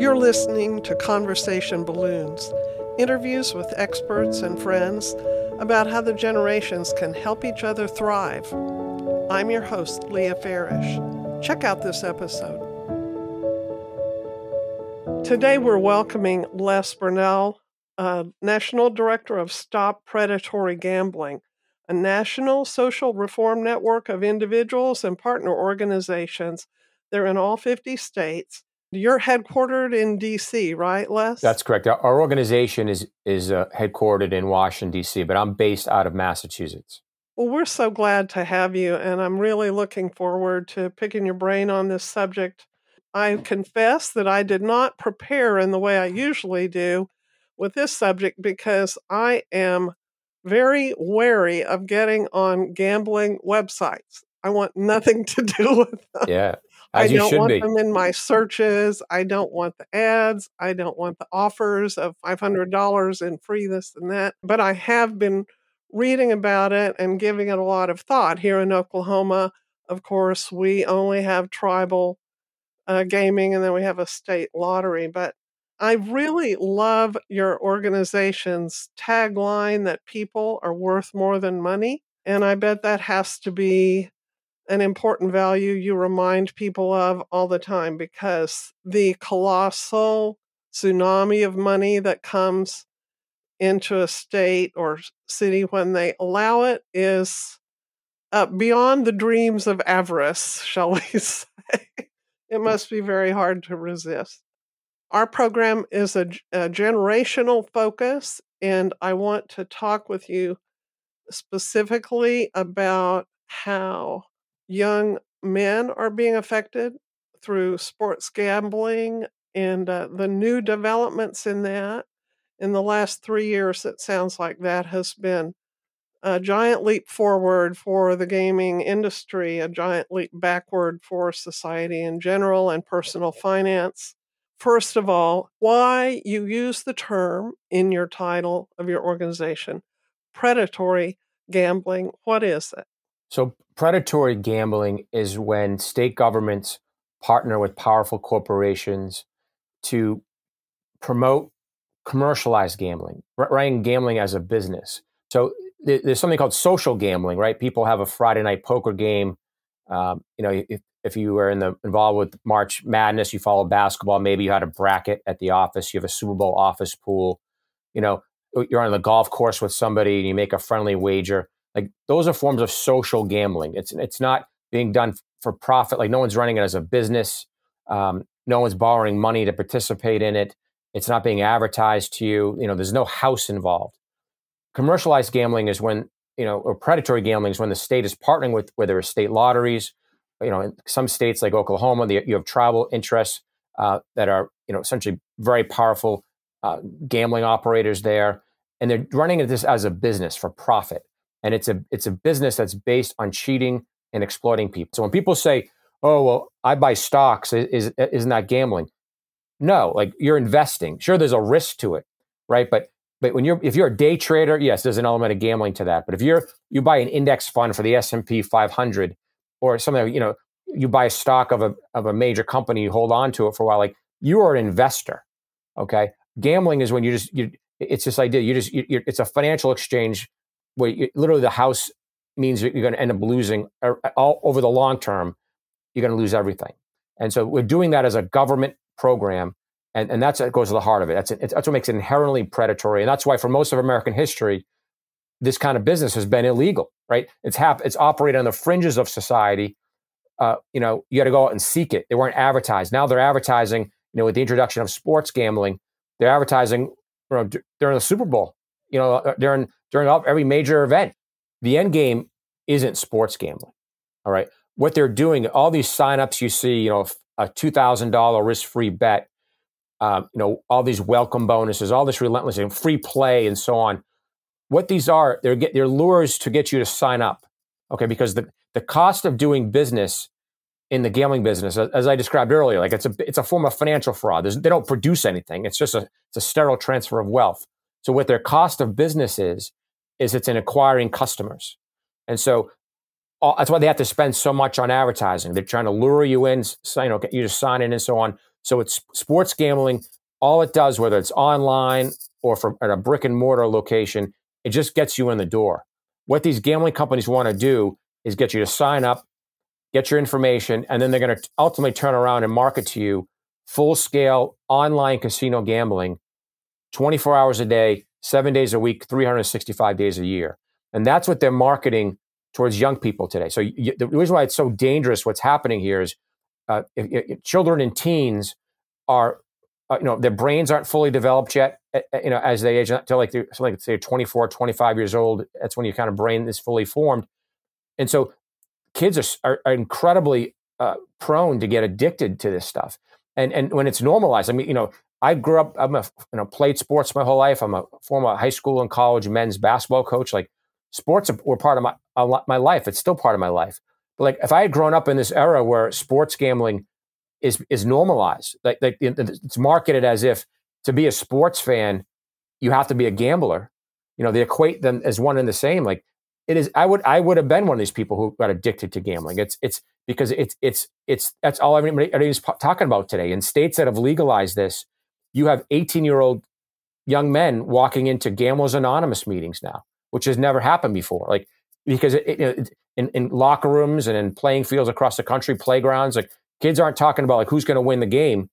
You're listening to Conversation Balloons, interviews with experts and friends about how the generations can help each other thrive. I'm your host, Leah Farish. Check out this episode. Today, we're welcoming Les Bernal, uh, National Director of Stop Predatory Gambling, a national social reform network of individuals and partner organizations. They're in all 50 states. You're headquartered in D.C., right, Les? That's correct. Our organization is is uh, headquartered in Washington D.C., but I'm based out of Massachusetts. Well, we're so glad to have you, and I'm really looking forward to picking your brain on this subject. I confess that I did not prepare in the way I usually do with this subject because I am very wary of getting on gambling websites. I want nothing to do with them. Yeah. I don't want be. them in my searches. I don't want the ads. I don't want the offers of $500 and free this and that. But I have been reading about it and giving it a lot of thought. Here in Oklahoma, of course, we only have tribal uh, gaming and then we have a state lottery. But I really love your organization's tagline that people are worth more than money. And I bet that has to be an important value you remind people of all the time because the colossal tsunami of money that comes into a state or city when they allow it is uh, beyond the dreams of avarice, shall we say. it must be very hard to resist. Our program is a, a generational focus, and I want to talk with you specifically about how young men are being affected through sports gambling and uh, the new developments in that. In the last three years, it sounds like that has been a giant leap forward for the gaming industry, a giant leap backward for society in general and personal finance. First of all, why you use the term in your title of your organization, predatory gambling. What is it? So, predatory gambling is when state governments partner with powerful corporations to promote commercialized gambling, running gambling as a business. So, there's something called social gambling, right? People have a Friday night poker game. Um, you know, if, if you were in the involved with March Madness, you follow basketball. Maybe you had a bracket at the office. You have a Super Bowl office pool. You know, you're on the golf course with somebody and you make a friendly wager. Like those are forms of social gambling. It's it's not being done for profit. Like no one's running it as a business. Um, no one's borrowing money to participate in it. It's not being advertised to you. You know, there's no house involved. Commercialized gambling is when you know, or predatory gambling is when the state is partnering with whether it's state lotteries. You know, in some states like Oklahoma, the, you have tribal interests uh, that are you know essentially very powerful uh, gambling operators there, and they're running this as a business for profit and it's a it's a business that's based on cheating and exploiting people. So when people say, "Oh, well, I buy stocks," is isn't that gambling? No, like you're investing. Sure, there's a risk to it, right? But but when you're if you're a day trader, yes, there's an element of gambling to that. But if you're you buy an index fund for the S and P 500 or something, you know, you buy a stock of a of a major company, you hold on to it for a while, like you are an investor. Okay, gambling is when you just you. It's this idea. You just you, it's a financial exchange where you, literally the house means you're going to end up losing all over the long term. You're going to lose everything. And so we're doing that as a government program. And, and that's that goes to the heart of it. That's, it, that's what makes it inherently predatory. And that's why for most of American history, this kind of business has been illegal, right? It's hap- it's operated on the fringes of society. Uh, you know, you got to go out and seek it. They weren't advertised. Now they're advertising, you know, with the introduction of sports gambling, they're advertising you know, during the Super Bowl, you know, uh, during during every major event. The end game isn't sports gambling. All right. What they're doing, all these signups you see, you know, a $2,000 risk free bet, um, you know, all these welcome bonuses, all this relentless and free play and so on. What these are, they're, get, they're lures to get you to sign up. Okay. Because the, the cost of doing business in the gambling business, as I described earlier, like it's a, it's a form of financial fraud. There's, they don't produce anything. It's just a, it's a sterile transfer of wealth. So what their cost of business is, is it's in acquiring customers. And so all, that's why they have to spend so much on advertising. They're trying to lure you in, you know, you just sign in and so on. So it's sports gambling. All it does, whether it's online or from at a brick and mortar location, it just gets you in the door. What these gambling companies want to do is get you to sign up, get your information, and then they're going to ultimately turn around and market to you full scale online casino gambling 24 hours a day, seven days a week, 365 days a year. And that's what they're marketing towards young people today. So the reason why it's so dangerous, what's happening here is uh, if, if children and teens are, uh, you know, their brains aren't fully developed yet, uh you know, as they age until like, something like say 24, 25 years old. That's when your kind of brain is fully formed. And so kids are, are, are incredibly uh, prone to get addicted to this stuff. And, and when it's normalized, I mean, you know, I grew up, I'm a, you know, played sports my whole life. I'm a former high school and college men's basketball coach. Like sports were part of my, my life. It's still part of my life. But like if I had grown up in this era where sports gambling is, is normalized, like, like it's marketed as if to be a sports fan, you have to be a gambler. You know, they equate them as one and the same. Like it is, I would, I would have been one of these people who got addicted to gambling. It's, it's because it's, it's, it's, that's all everybody, everybody's talking about today. In states that have legalized this, you have 18 year old young men walking into Gamblers Anonymous meetings now, which has never happened before. Like, because it, it, in, in locker rooms and in playing fields across the country, playgrounds, like kids aren't talking about like who's going to win the game.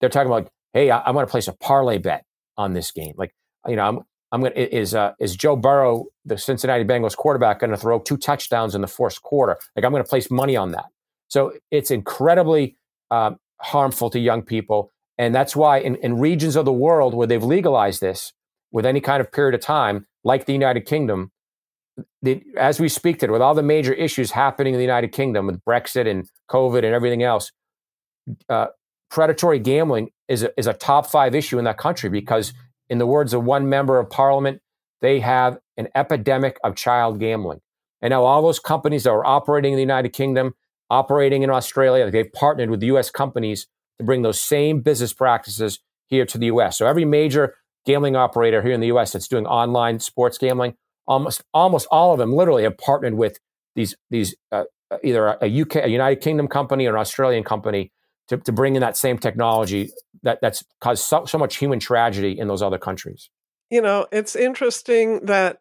They're talking about, like, hey, I, am going to place a parlay bet on this game. Like, you know, I'm, I'm going to, is, uh, is Joe Burrow, the Cincinnati Bengals quarterback, going to throw two touchdowns in the fourth quarter? Like, I'm going to place money on that. So it's incredibly um, harmful to young people. And that's why in, in regions of the world where they've legalized this with any kind of period of time, like the United Kingdom, the, as we speak today, with all the major issues happening in the United Kingdom with Brexit and COVID and everything else, uh, predatory gambling is a, is a top five issue in that country because, in the words of one member of parliament, they have an epidemic of child gambling. And now all those companies that are operating in the United Kingdom, operating in Australia, they've partnered with US companies to bring those same business practices here to the US. So every major gambling operator here in the US that's doing online sports gambling, almost almost all of them literally have partnered with these these uh, either a UK, a United Kingdom company or an Australian company to, to bring in that same technology that, that's caused so, so much human tragedy in those other countries. You know, it's interesting that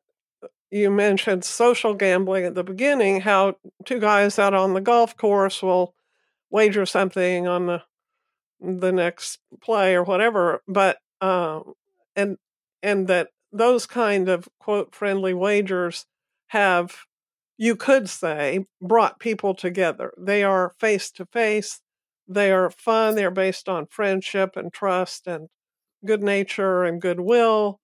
you mentioned social gambling at the beginning, how two guys out on the golf course will wager something on the the next play or whatever but um and and that those kind of quote friendly wagers have you could say brought people together. They are face to face they are fun they're based on friendship and trust and good nature and goodwill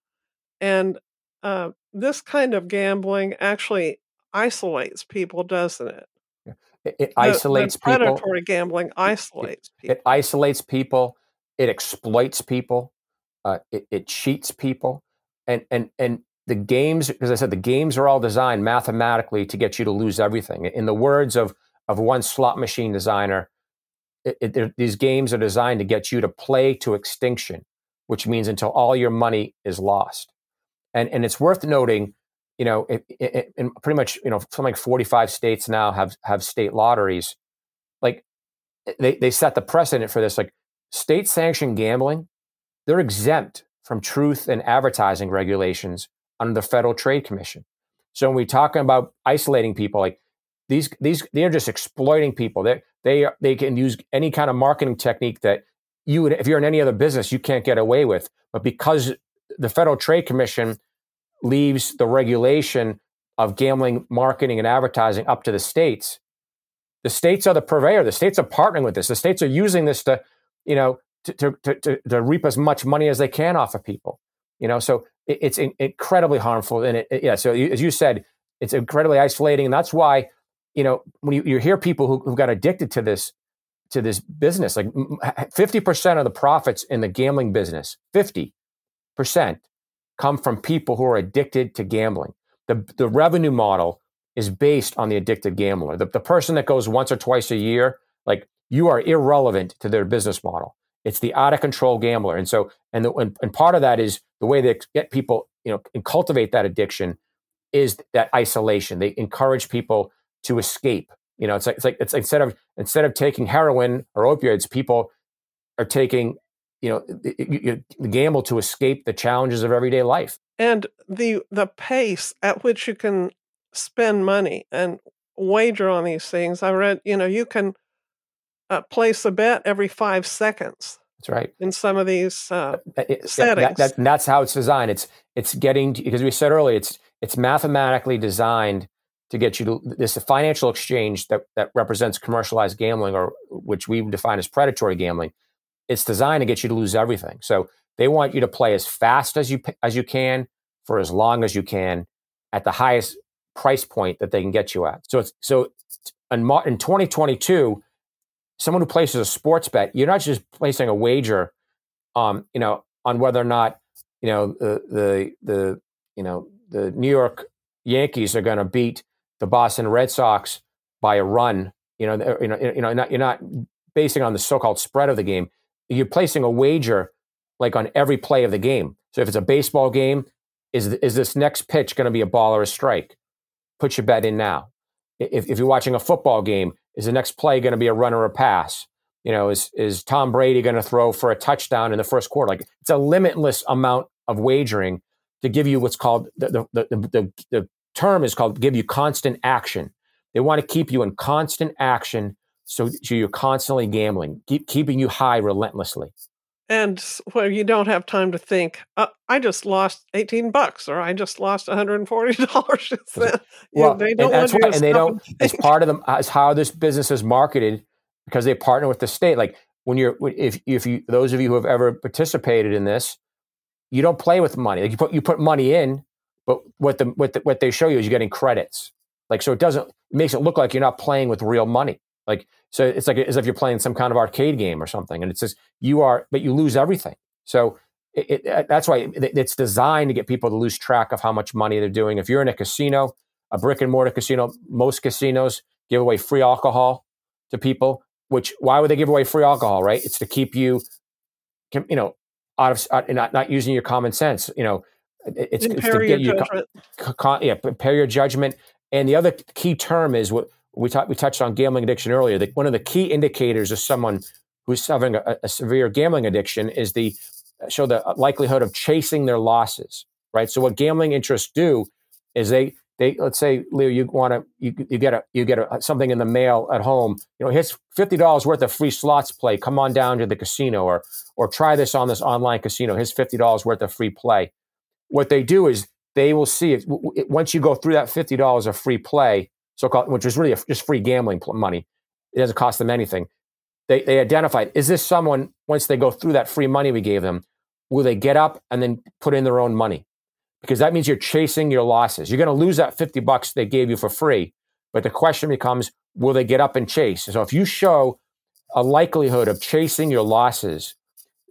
and uh, this kind of gambling actually isolates people doesn't it it, it isolates the, the predatory people. Predatory gambling isolates it, people. It isolates people. It exploits people. Uh, it, it cheats people. And and and the games, as I said, the games are all designed mathematically to get you to lose everything. In the words of of one slot machine designer, it, these games are designed to get you to play to extinction, which means until all your money is lost. And and it's worth noting you know, in pretty much, you know, something like 45 states now have have state lotteries. Like eh, they, they set the precedent for this. Like state sanctioned gambling, they're exempt from truth and advertising regulations under the Federal Trade Commission. So when we talk about isolating people, like these these they're just exploiting people. They they they can use any kind of marketing technique that you would if you're in any other business you can't get away with. But because the Federal Trade Commission leaves the regulation of gambling marketing and advertising up to the states. The states are the purveyor. The states are partnering with this. The states are using this to, you know, to, to, to, to reap as much money as they can off of people. You know, so it, it's in, incredibly harmful. And it, it, yeah, so as you said, it's incredibly isolating. And that's why, you know, when you, you hear people who, who got addicted to this, to this business, like 50% of the profits in the gambling business, 50% come from people who are addicted to gambling. The, the revenue model is based on the addicted gambler. The, the person that goes once or twice a year, like you are irrelevant to their business model. It's the out of control gambler. And so, and, the, and, and part of that is the way they get people, you know, and cultivate that addiction is that isolation. They encourage people to escape. You know, it's like, it's like, it's instead of, instead of taking heroin or opioids, people are taking, you know, you, you gamble to escape the challenges of everyday life. And the the pace at which you can spend money and wager on these things. I read, you know, you can uh, place a bet every five seconds. That's right. In some of these uh, it, settings, that, that, that's how it's designed. It's it's getting because we said earlier, it's it's mathematically designed to get you to this financial exchange that that represents commercialized gambling, or which we define as predatory gambling. It's designed to get you to lose everything. So they want you to play as fast as you as you can for as long as you can at the highest price point that they can get you at. So it's so in, in 2022 someone who places a sports bet, you're not just placing a wager, um, you know, on whether or not, you know, the the, the you know the New York Yankees are going to beat the Boston Red Sox by a run. You know, you know, you know, not, you're not basing on the so-called spread of the game. You're placing a wager like on every play of the game. So if it's a baseball game, is is this next pitch going to be a ball or a strike? Put your bet in now. If, if you're watching a football game, is the next play going to be a run or a pass? You know, is is Tom Brady going to throw for a touchdown in the first quarter? Like it's a limitless amount of wagering to give you what's called the the the, the, the term is called give you constant action. They want to keep you in constant action so, so you're constantly gambling, keep keeping you high relentlessly. And where you don't have time to think uh, i just lost 18 bucks or i just lost 140 dollars well, they don't and, want and they don't as part of them as how this business is marketed because they partner with the state like when you're if if you those of you who have ever participated in this you don't play with money like you put you put money in but what the what the, what they show you is you're getting credits. Like so it doesn't it makes it look like you're not playing with real money like so it's like as if you're playing some kind of arcade game or something, and it says you are, but you lose everything. So it, it, that's why it's designed to get people to lose track of how much money they're doing. If you're in a casino, a brick and mortar casino, most casinos give away free alcohol to people. Which why would they give away free alcohol? Right? It's to keep you, you know, out of not not using your common sense. You know, it's, it's to get you, yeah, impair your judgment. And the other key term is what we, talked we touched on gambling addiction earlier. That one of the key indicators of someone who's having a, a severe gambling addiction is the show the likelihood of chasing their losses. Right. So what gambling interests do is they they let's say Leah, you want to you, you get a you get a, something in the mail at home. You know, here's fifty dollars worth of free slots play. Come on down to the casino or or try this on this online casino. Here's fifty dollars worth of free play. What they do is they will see it once you go through that fifty dollars of free play so-called, which is really a, just free gambling money. It doesn't cost them anything. They, they identified, is this someone, once they go through that free money we gave them, will they get up and then put in their own money? Because that means you're chasing your losses. You're going to lose that 50 bucks they gave you for free. But the question becomes, will they get up and chase? So if you show a likelihood of chasing your losses,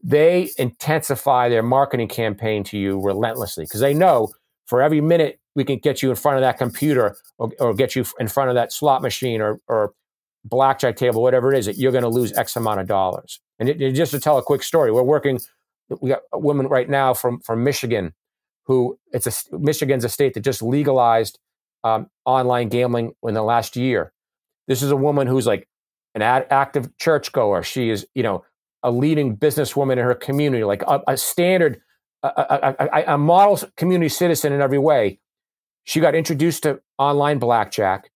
they intensify their marketing campaign to you relentlessly because they know for every minute we can get you in front of that computer or, or get you in front of that slot machine or, or blackjack table, whatever it is, that you're going to lose X amount of dollars. And it, it, just to tell a quick story, we're working. We got a woman right now from from Michigan, who it's a Michigan's a state that just legalized um, online gambling in the last year. This is a woman who's like an ad, active churchgoer. She is, you know, a leading businesswoman in her community, like a, a standard, a, a, a model community citizen in every way. She got introduced to online blackjack.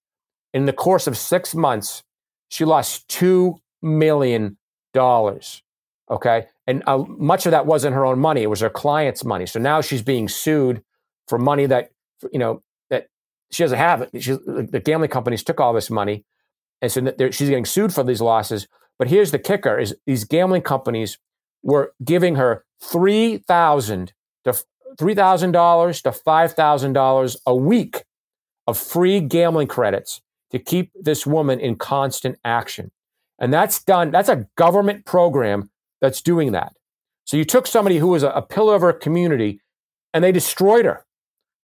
In the course of six months, she lost $2 million. Okay. And uh, much of that wasn't her own money, it was her client's money. So now she's being sued for money that, you know, that she doesn't have. She, the gambling companies took all this money. And so she's getting sued for these losses. But here's the kicker is these gambling companies were giving her 3000 to $3,000 to $5,000 a week of free gambling credits to keep this woman in constant action. And that's done, that's a government program that's doing that. So you took somebody who was a, a pillar of her community and they destroyed her,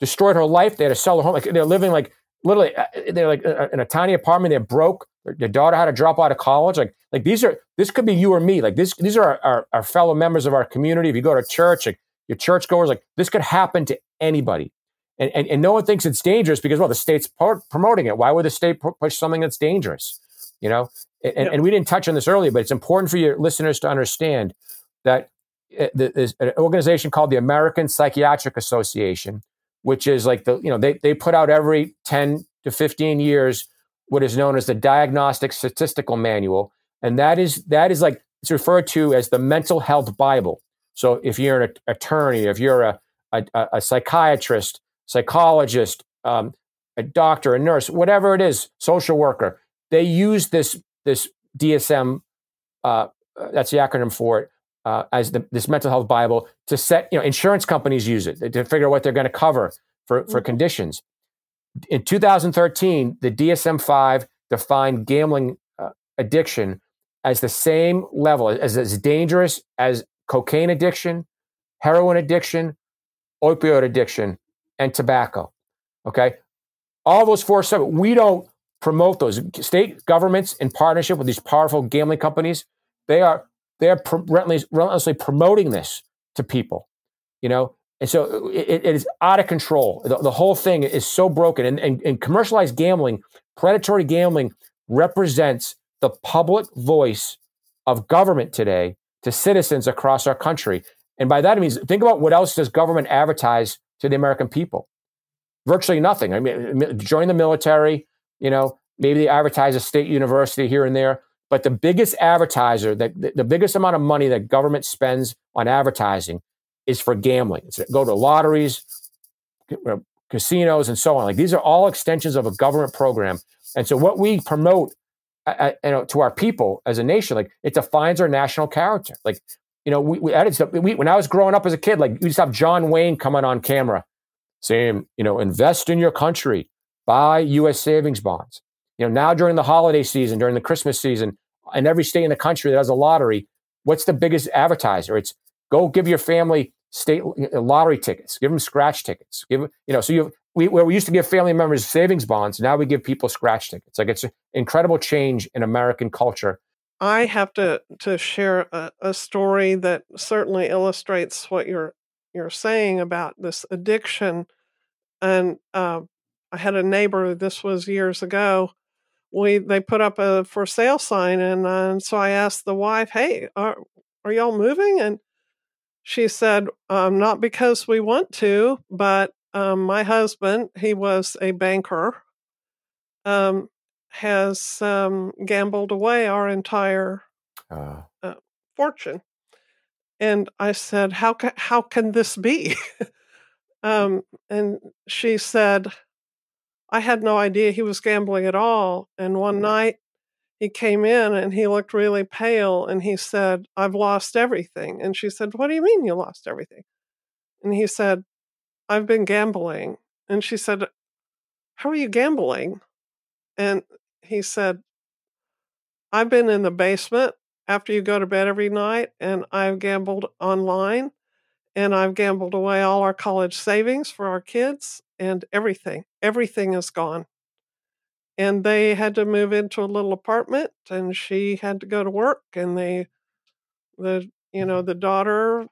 destroyed her life. They had to sell her home. Like they're living like literally, uh, they're like uh, in a tiny apartment. They're broke. Their daughter had to drop out of college. Like, like these are, this could be you or me. Like this, these are our, our, our fellow members of our community. If you go to church, like your churchgoers, like this could happen to anybody. And, and, and no one thinks it's dangerous because, well, the state's promoting it. Why would the state push something that's dangerous? You know, and, yeah. and we didn't touch on this earlier, but it's important for your listeners to understand that uh, there's an organization called the American Psychiatric Association, which is like the you know they they put out every ten to fifteen years what is known as the Diagnostic Statistical Manual, and that is that is like it's referred to as the mental health Bible. So if you're an attorney, if you're a a, a psychiatrist, psychologist, um, a doctor, a nurse, whatever it is, social worker, they use this this DSM. Uh, that's the acronym for it. Uh, as the, this mental health Bible to set, you know, insurance companies use it to figure out what they're going to cover for, for mm-hmm. conditions. In 2013, the DSM 5 defined gambling uh, addiction as the same level, as, as dangerous as cocaine addiction, heroin addiction, opioid addiction, and tobacco. Okay. All those four, seven, we don't promote those. State governments, in partnership with these powerful gambling companies, they are they are relentlessly, relentlessly promoting this to people. You know, and so it, it is out of control. The, the, whole thing is so broken. And, and, and commercialized gambling, predatory gambling, represents the public voice of government today to citizens across our country. And by that, it means think about what else does government advertise to the American people? Virtually nothing. I mean, join the military, you know, maybe they advertise a state university here and there. But the biggest advertiser, the, the biggest amount of money that government spends on advertising is for gambling. It's go to lotteries, uh, casinos, and so on. Like these are all extensions of a government program. And so what we promote uh, you know, to our people as a nation, like it defines our national character. Like, you know, we, we added stuff. We, when I was growing up as a kid, like you just have John Wayne coming on camera saying, you know, invest in your country, buy U.S. savings bonds. You know, now during the holiday season, during the Christmas season, in every state in the country that has a lottery, what's the biggest advertiser? It's go give your family state lottery tickets, give them scratch tickets, give you know. So you we, where we used to give family members savings bonds, now we give people scratch tickets. Like it's an incredible change in American culture. I have to to share a, a story that certainly illustrates what you're you're saying about this addiction. And uh, I had a neighbor. This was years ago. We they put up a for sale sign, and, uh, and so I asked the wife, "Hey, are are y'all moving?" And she said, um, "Not because we want to, but um, my husband, he was a banker, um, has um, gambled away our entire uh. Uh, fortune. And I said, "How ca- how can this be?" Um, and she said, "I had no idea he was gambling at all." And one night, he came in and he looked really pale, and he said, "I've lost everything." And she said, "What do you mean you lost everything?" And he said, I've been gambling. And she said, How are you gambling? And he said, I've been in the basement after you go to bed every night, and I've gambled online, and I've gambled away all our college savings for our kids, and everything. Everything is gone. And they had to move into a little apartment, and she had to go to work, and they, the, you know, mm-hmm. the daughter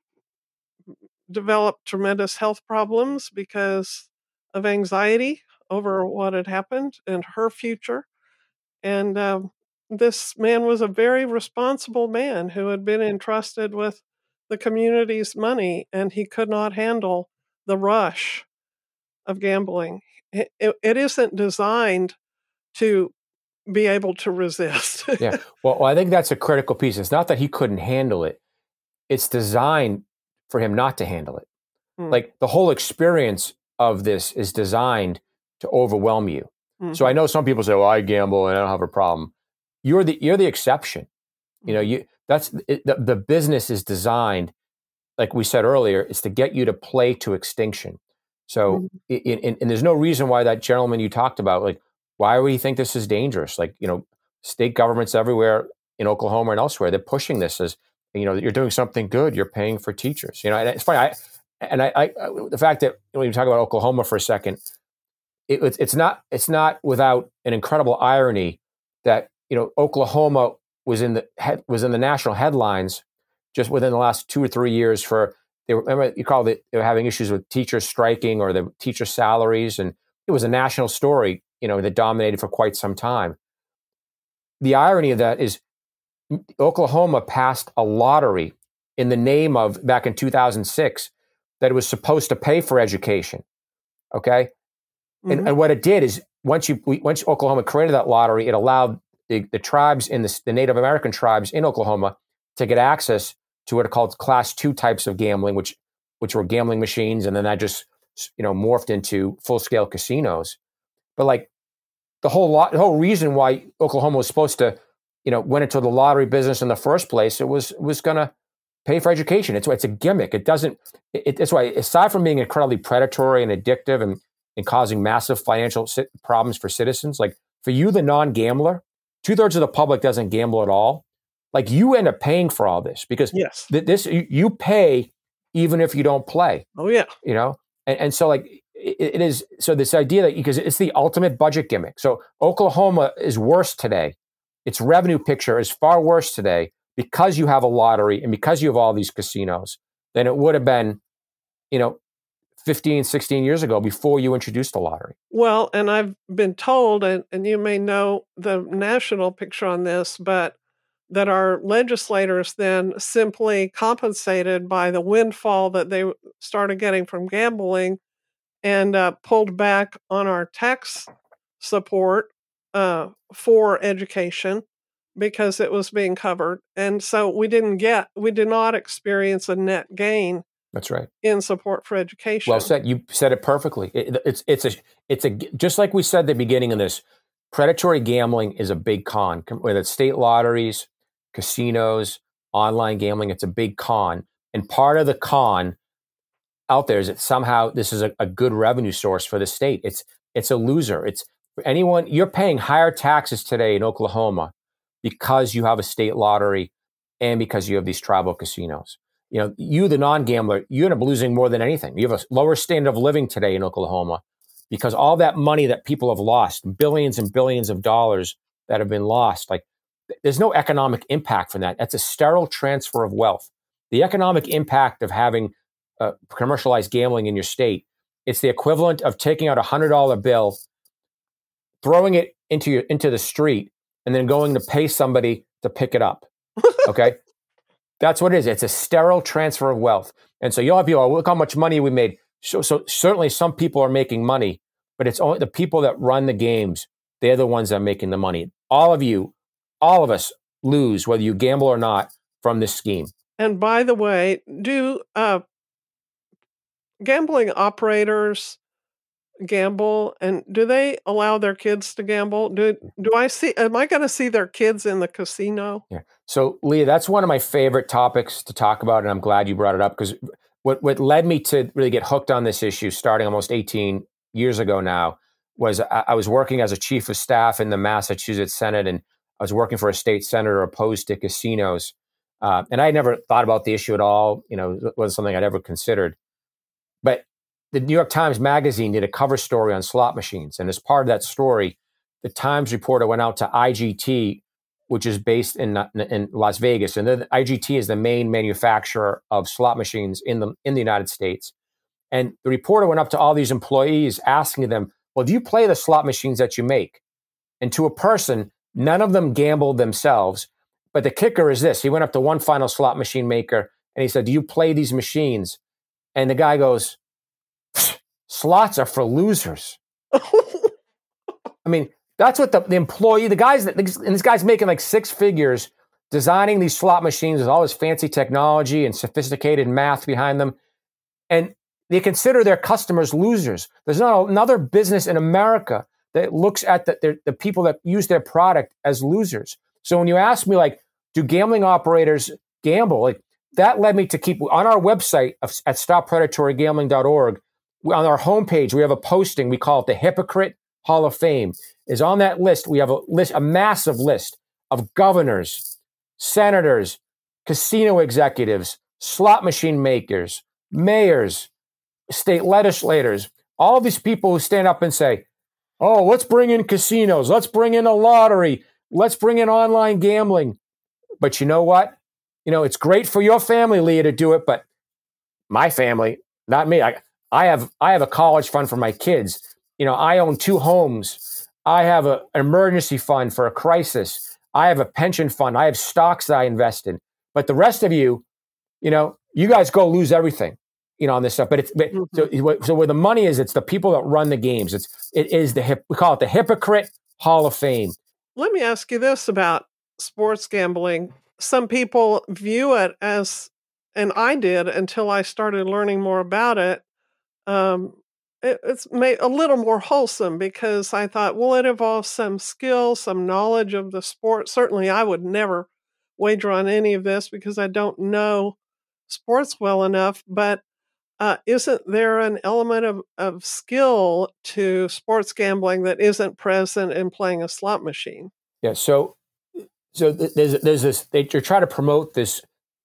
developed tremendous health problems because of anxiety over what had happened and her future. And um, this man was a very responsible man who had been entrusted with the community's money, and he could not handle the rush of gambling. It, it, it isn't designed to be able to resist. yeah. Well, I think that's a critical piece. It's not that he couldn't handle it, it's designed for him not to handle it. Mm. Like the whole experience of this is designed to overwhelm you. Mm-hmm. So I mm-hmm. know some people say, "Well, I gamble and I don't have a problem." You're the you're the exception. You know, mm-hmm. you that's it, the, the business is designed, like we said earlier, is to get you to play to extinction. So, mm-hmm. in, in, and there's no reason why that gentleman you talked about, like, why would he think this is dangerous? Like, you know, state governments everywhere in Oklahoma and elsewhere, they're pushing this as you know that you're doing something good you're paying for teachers you know and it's funny i and i, I the fact that when you talk about oklahoma for a second it, it's, it's not it's not without an incredible irony that you know oklahoma was in the head, was in the national headlines just within the last two or three years for they were remember you called it they were having issues with teachers striking or the teacher salaries and it was a national story you know that dominated for quite some time. The irony of that is Oklahoma passed a lottery in the name of back in 2006 that it was supposed to pay for education. Okay. Mm-hmm. And, and, what it did is once you once Oklahoma created that lottery, it allowed the, the tribes in the, the Native American tribes in Oklahoma to get access to what are called class two types of gambling, which which were gambling machines, and then that just you know morphed into full scale casinos. But like the whole lot, the whole reason why Oklahoma was supposed to you know went into the lottery business in the first place, it was was going to pay for education. It's it's a gimmick. It doesn't. It, it's why aside from being incredibly predatory and addictive and and causing massive financial problems for citizens, like for you, the non gambler, two thirds of the public doesn't gamble at all. Like you end up paying for all this because yes, th- this you, you, pay even if you don't play. Oh yeah, you know, and, and so like it, it is. So this idea that because it's the ultimate budget gimmick. So Oklahoma is worse today. Its revenue picture is far worse today because you have a lottery and because you have all these casinos than it would have been, you know, 15, 16 years ago before you introduced the lottery. Well, and I've been told, and, and you may know the national picture on this, but that our legislators then simply compensated by the windfall that they started getting from gambling and uh, pulled back on our tax support uh, for education because it was being covered. And so we didn't get, we did not experience a net gain that's right. In support for education. Well said. You said it perfectly. It, it's it's a it's a just like we said at the beginning of this. Predatory gambling is a big con. Whether it's state lotteries, casinos, online gambling, it's a big con. And part of the con out there is that somehow this is a, a good revenue source for the state. It's it's a loser. It's anyone you're paying higher taxes today in Oklahoma because you have a state lottery and because you have these tribal casinos you know, you, the non gambler, you end up losing more than anything. You have a lower standard of living today in Oklahoma because all that money that people have lost, billions and billions of dollars that have been lost, like there's no economic impact from that. That's a sterile transfer of wealth. The economic impact of having uh, commercialized gambling in your state, it's the equivalent of taking out a hundred dollar bill, throwing it into your into the street, and then going to pay somebody to pick it up. Okay, that's what it is. It's a sterile transfer of wealth. And so you'll have people, look how much money we made. So, so certainly some people are making money, but it's only the people that run the games. They're the ones that are making the money. All of you, all of us lose, whether you gamble or not, from this scheme. And by the way, do uh, gambling operators gamble and do they allow their kids to gamble? Do do i see am i going to see their kids in the casino? Yeah. So leah that's one of my favorite topics to talk about and i'm glad you brought it up because what what led me to really get hooked on this issue starting almost 18 years ago now was I, I was working as a chief of staff in the massachusetts senate and i was working for a state senator opposed to casinos uh, and i never thought about the issue at all you know it wasn't something i'd ever considered. But the New York Times Magazine did a cover story on slot machines. And as part of that story, the Times reporter went out to IGT, which is based in, in Las Vegas. And the, IGT is the main manufacturer of slot machines in the, in the United States. And the reporter went up to all these employees asking them, Well, do you play the slot machines that you make? And to a person, none of them gambled themselves. But the kicker is this he went up to one final slot machine maker and he said, Do you play these machines? And the guy goes, slots are for losers. I mean, that's what the, the employee, the guys that, and this guy's making like six figures designing these slot machines with all this fancy technology and sophisticated math behind them. And they consider their customers losers. There's not another business in America that looks at the, the people that use their product as losers. So when you ask me, like, do gambling operators gamble? Like, that led me to keep on our website at stoppredatorygambling.org on our homepage, we have a posting. We call it the Hypocrite Hall of Fame. Is on that list. We have a list, a massive list of governors, senators, casino executives, slot machine makers, mayors, state legislators, all these people who stand up and say, "Oh, let's bring in casinos. Let's bring in a lottery. Let's bring in online gambling." But you know what? You know, it's great for your family, Leah, to do it, but my family, not me. I, I have I have a college fund for my kids. You know, I own two homes. I have a, an emergency fund for a crisis. I have a pension fund. I have stocks that I invest in. But the rest of you, you know, you guys go lose everything, you know, on this stuff. But it's but, mm-hmm. so, so where the money is, it's the people that run the games. It's it is the hip. We call it the hypocrite Hall of Fame. Let me ask you this about sports gambling. Some people view it as, and I did until I started learning more about it. Um, it, it's made a little more wholesome because I thought, well, it involves some skill, some knowledge of the sport. Certainly, I would never wager on any of this because I don't know sports well enough. But uh, isn't there an element of, of skill to sports gambling that isn't present in playing a slot machine? Yeah. So, so there's there's this. They, are trying to promote this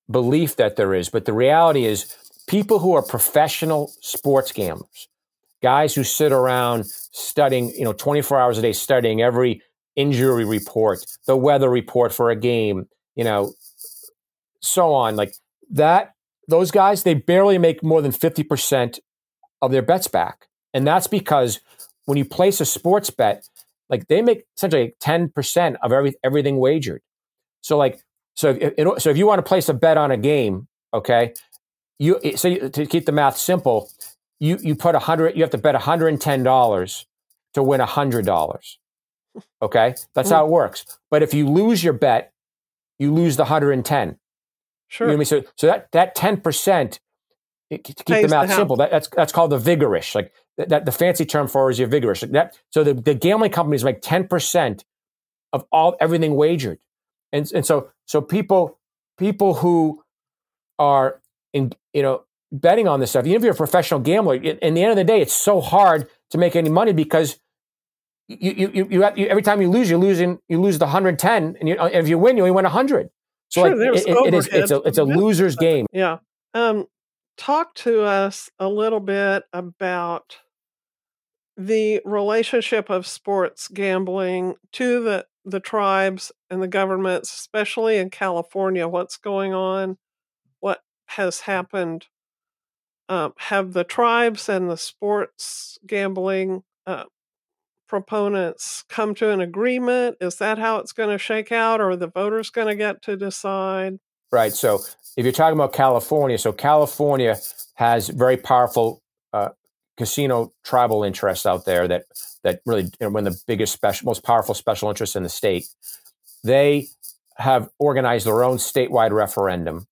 belief that there is, but the reality is, people who are professional sports gamblers guys who sit around studying, you know, 24 hours a day studying every injury report, the weather report for a game, you know, so on. Like that, those guys, they barely make more than 50% of their bets back. And that's because when you place a sports bet, like they make essentially 10% of every, everything wagered. So like, so if, so if you want to place a bet on a game, okay, you so to keep the math simple, you you put a hundred, you have to bet hundred and ten dollars to win hundred dollars. Okay, that's how hmm. it works. But if you lose your bet, you lose the hundred and ten. Sure. You know I mean? So so that that ten percent to keep Pays the math simple, that, that's that's called the vigorish. Like that, that, the fancy term for is your vigorish. Like that so the, the gambling companies make ten percent of all everything wagered, and and so so people people who are in you know betting on this stuff, even if you're a professional gambler, in the end of the day, it's so hard to make any money because you, you, you, you, you every time you lose, you're losing, you lose the 110, and, you, and if you win, you only win 100. So sure, like, it, it is, it's a, it's a loser's game. Yeah. Um, talk to us a little bit about the relationship of sports gambling to the, the tribes and the governments, especially in California. What's going on? Has happened um, have the tribes and the sports gambling uh, proponents come to an agreement? Is that how it's going to shake out, or are the voters going to get to decide? Right. So, if you're talking about California, so California has very powerful uh, casino tribal interests out there that that really you know, one of the biggest, special, most powerful special interests in the state. They have organized their own statewide referendum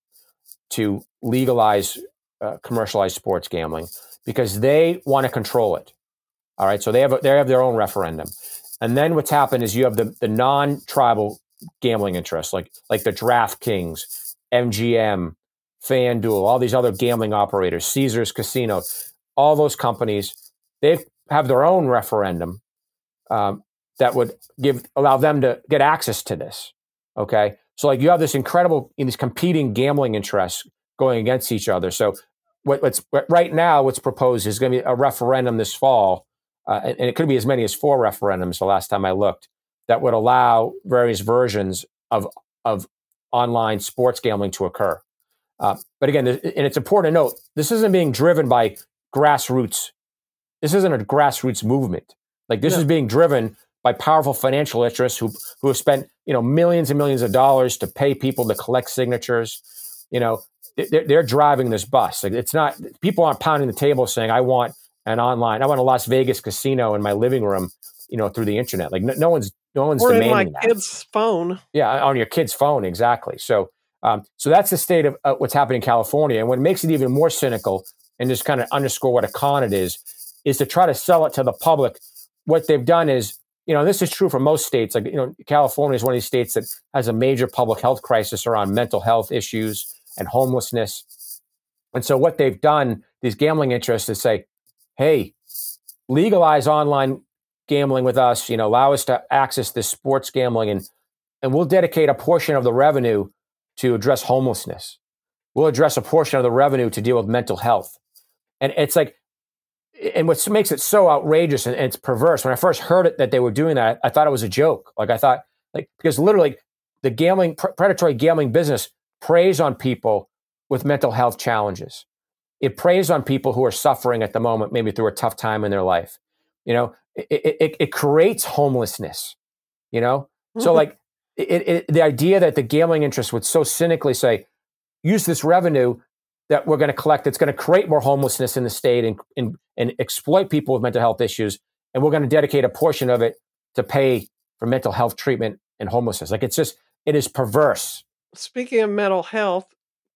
to legalize uh, commercialized sports gambling because they want to control it. All right, so they have a, they have their own referendum, and then what's happened is you have the the non-tribal gambling interests like like the DraftKings, MGM, FanDuel, all these other gambling operators, Caesars Casino, all those companies, they have their own referendum um, that would give allow them to get access to this. Okay, so like you have this incredible in these competing gambling interests going against each other. So what, what's what right now what's proposed is going to be a referendum this fall, uh, and, and, it could be as many as four referendums. The last time I looked, that would allow various versions of of online sports gambling to occur. Uh, but again, and it's important to note this isn't being driven by grassroots. This isn't a grassroots movement. Like this is being driven by powerful financial interests who who have spent you know millions and millions of dollars to pay people to collect signatures. You know, they're, they're driving this bus. Like it's not people aren't pounding the table saying, "I want an online, I want a Las Vegas casino in my living room." You know, through the internet. Like no, no one's no one's or demanding in my that. kid's phone. Yeah, on your kid's phone, exactly. So, um, so that's the state of uh, what's happening in California. And what makes it even more cynical, and just kind of underscore what a con it is, is to try to sell it to the public. What they've done is, you know, this is true for most states. Like, you know, California is one of these states that has a major public health crisis around mental health issues and homelessness. And so what they've done, these gambling interests, is say, hey, legalize online gambling with us, you know, allow us to access this sports gambling and and we'll dedicate a portion of the revenue to address homelessness. We'll address a portion of the revenue to deal with mental health. And it's like, and what makes it so outrageous and, and it's perverse, when I first heard it that they were doing that, I thought it was a joke. Like I thought, like, because literally the gambling, predatory gambling business preys on people with mental health challenges. It preys on people who are suffering at the moment, maybe through a tough time in their life. You know, it, it, it creates homelessness, you know? So, mm-hmm. like, it, it, the idea that the gambling interest would so cynically say, use this revenue that we're going to collect that's going to create more homelessness in the state and, and, and exploit people with mental health issues. And we're going to dedicate a portion of it to pay for mental health treatment and homelessness. Like it's just, it is perverse. Speaking of mental health,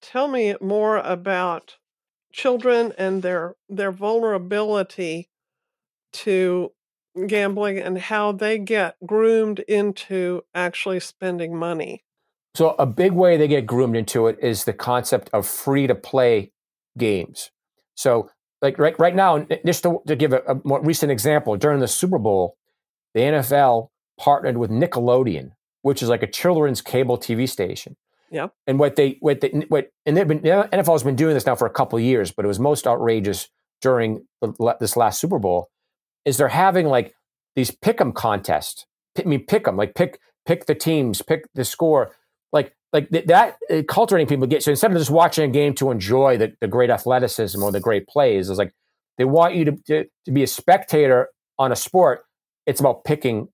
tell me more about children and their their vulnerability to gambling and how they get groomed into actually spending money. So a big way they get groomed into it is the concept of free to play games. So like right right now, just to, to give a, a more recent example, during the Super Bowl, the NFL partnered with Nickelodeon, which is like a children's cable TV station. Yeah. And what they what they what and they've been the NFL has been doing this now for a couple of years, but it was most outrageous during the, this last Super Bowl. Is they're having like these pick'em contests. I mean, pick'em like pick pick the teams, pick the score, like like that uh, cultivating people get. So instead of just watching a game to enjoy the, the great athleticism or the great plays, it's like they want you to, to to be a spectator on a sport. It's about picking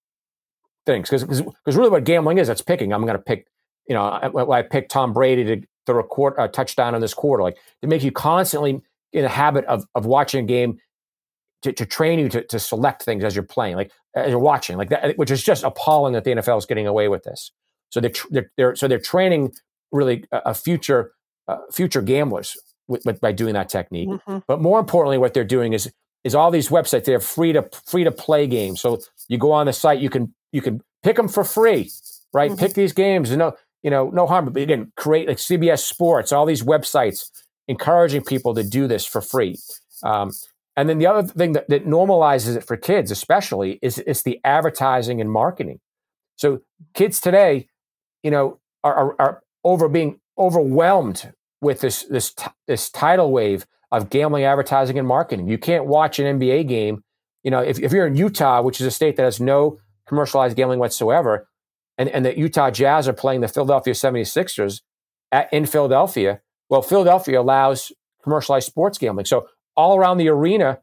things because really what gambling is, it's picking. I'm going to pick you know, I, I picked Tom Brady to throw a, a touchdown in this quarter. Like to make you constantly in a habit of of watching a game to, to train you to, to select things as you're playing, like as you're watching, like that, which is just appalling that the NFL is getting away with this. So they're, they're, they're so they're training really a, a future uh, future gamblers with, with, by doing that technique. Mm-hmm. But more importantly, what they're doing is is all these websites they have free to free to play games. So you go on the site, you can you can pick them for free, right? Mm-hmm. Pick these games. You know, you know, no harm. But again, create like CBS Sports, all these websites encouraging people to do this for free. Um, and then the other thing that, that normalizes it for kids, especially, is it's the advertising and marketing. So kids today, you know, are, are, are over being overwhelmed with this this this tidal wave of gambling advertising and marketing. You can't watch an NBA game. You know, if, if you're in Utah, which is a state that has no commercialized gambling whatsoever, and, and the Utah Jazz are playing the Philadelphia 76ers at, in Philadelphia, well, Philadelphia allows commercialized sports gambling. So all around the arena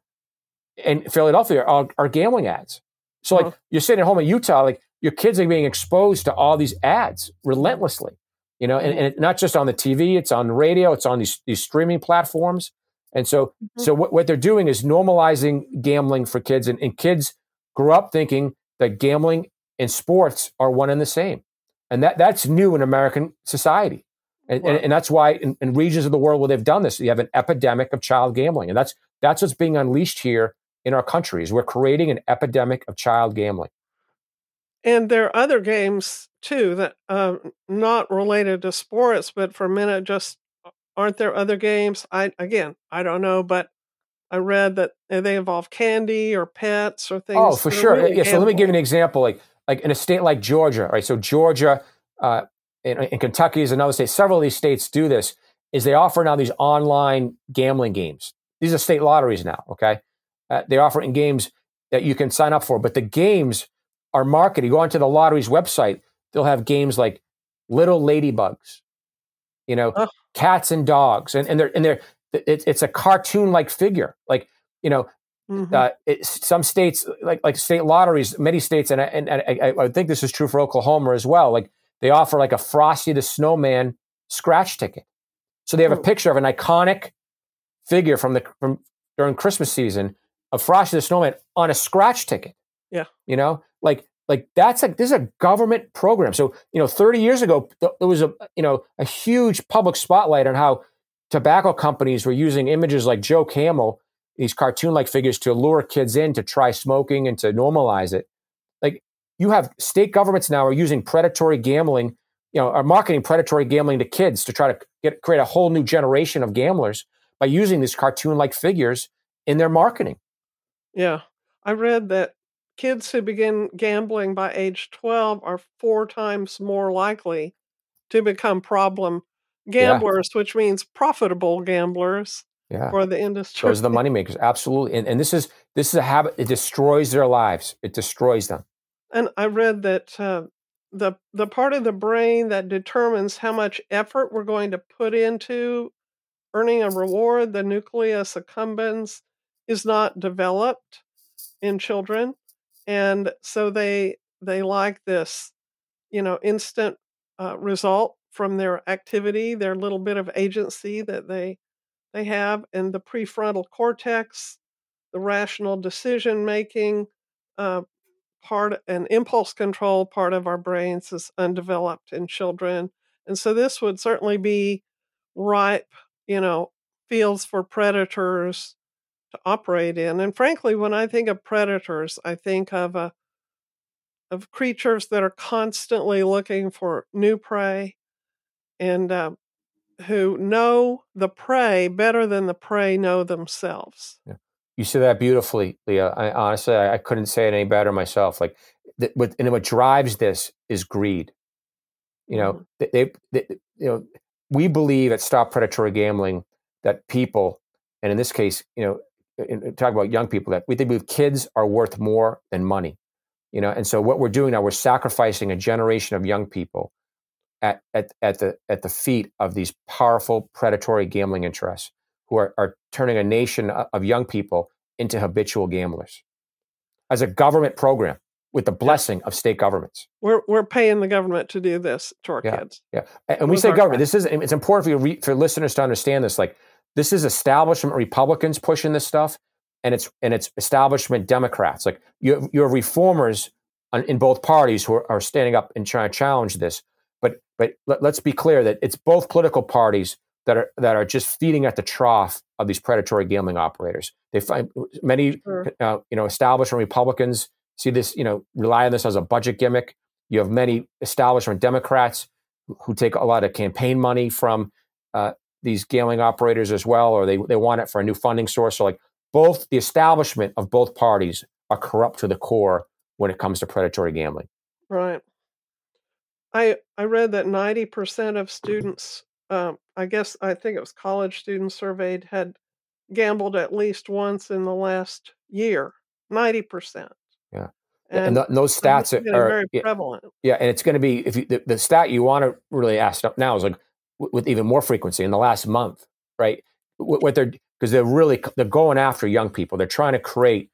in Philadelphia are, are gambling ads. So like you're sitting at home in Utah, like your kids are being exposed to all these ads relentlessly, you know, and, and not just on the TV, it's on the radio, it's on these, these streaming platforms. And so, mm-hmm. so what, what they're doing is normalizing gambling for kids and, and kids grew up thinking that gambling and sports are one and the same. And that, that's new in American society. And, and, and, that's why in, in, regions of the world where they've done this, you have an epidemic of child gambling. And that's, that's what's being unleashed here in our countries. We're creating an epidemic of child gambling. And there are other games too that uh, not related to sports, but for a minute, just aren't there other games? I again, I don't know, but I read that they involve candy or pets or things. Oh, for sure. Really yeah. So let me give you an example. Like like in a state like Georgia, right? So Georgia uh, and, and Kentucky is another state. Several of these states do this. Is they offer now these online gambling games. These are state lotteries now. Okay, uh, they offer in games that you can sign up for, but the games are marketed. You go onto the lottery's website, they'll have games like little ladybugs, you know, oh. cats and dogs, and, and they're and they're it, it's a cartoon like figure, like you know, Mm-hmm. Uh, it, some states, like like state lotteries, many states, and I, and, and I, I, think this is true for Oklahoma as well. Like they offer like a Frosty the Snowman scratch ticket. So they have a oh. picture of an iconic figure from the from during Christmas season of Frosty the Snowman on a scratch ticket. Yeah, you know, like like that's like this is a government program. So you know, thirty years ago there was a you know a huge public spotlight on how tobacco companies were using images like Joe Camel these cartoon like figures to lure kids in to try smoking and to normalize it. Like you have state governments now are using predatory gambling, you know, are marketing predatory gambling to kids to try to get create a whole new generation of gamblers by using these cartoon like figures in their marketing. Yeah. I read that kids who begin gambling by age 12 are four times more likely to become problem gamblers, yeah. which means profitable gamblers yeah. for the industry. Those are the moneymakers, absolutely. And, and this is this is a habit. It destroys their lives. It destroys them. And I read that uh, the the part of the brain that determines how much effort we're going to put into earning a reward, the nucleus accumbens, is not developed in children, and so they they like this you know, instant uh, result from their activity, their little bit of agency that they they have, and the prefrontal cortex, the rational decision making uh, part and impulse control part of our brains is undeveloped in children, and so this would certainly be ripe, you know, fields for predators to operate in. And frankly, when I think of predators, I think of a of creatures that are constantly looking for new prey and uh, who know the prey better than the prey know themselves. Yeah. You said that beautifully, Leah. I, honestly, I, I, couldn't say it any better myself. Like, th- what, and what drives this is greed. You know, mm-hmm. they, they, they, you know, we believe at Stop Predatory Gambling that people, and in this case, you know, in, talk about young people, that we think kids are worth more than money. You know, and so what we're doing now, we're sacrificing a generation of young people at, at, at the at the feet of these powerful predatory gambling interests who are, are turning a nation of young people into habitual gamblers as a government program with the blessing of state governments. We're we're paying the government to do this to our yeah, kids. Yeah, and, we say government. This is it's important for you re, for listeners to understand this. Like this is establishment Republicans pushing this stuff, and it's and it's establishment Democrats. Like you you have reformers on, in both parties who are, are, standing up and trying to challenge this. But but let, let's be clear that it's both political parties that are that are just feeding at the trough of these predatory gambling operators. They find many sure. uh, you know establishment Republicans see this, you know, rely on this as a budget gimmick. You have many establishment Democrats who take a lot of campaign money from uh, these gambling operators as well, or they, they want it for a new funding source. So, like, both the establishment of both parties are corrupt to the core when it comes to predatory gambling. Right. I I read that ninety percent of students, um, I guess I think it was college students surveyed, had gambled at least once in the last year. Ninety percent. Yeah. And, and, those stats are, are very prevalent. Yeah, and it's going to be if you, the, the, stat you want to really ask up now is like with even more frequency in the last month, right? What, what they're because they're really they're going after young people. They're trying to create,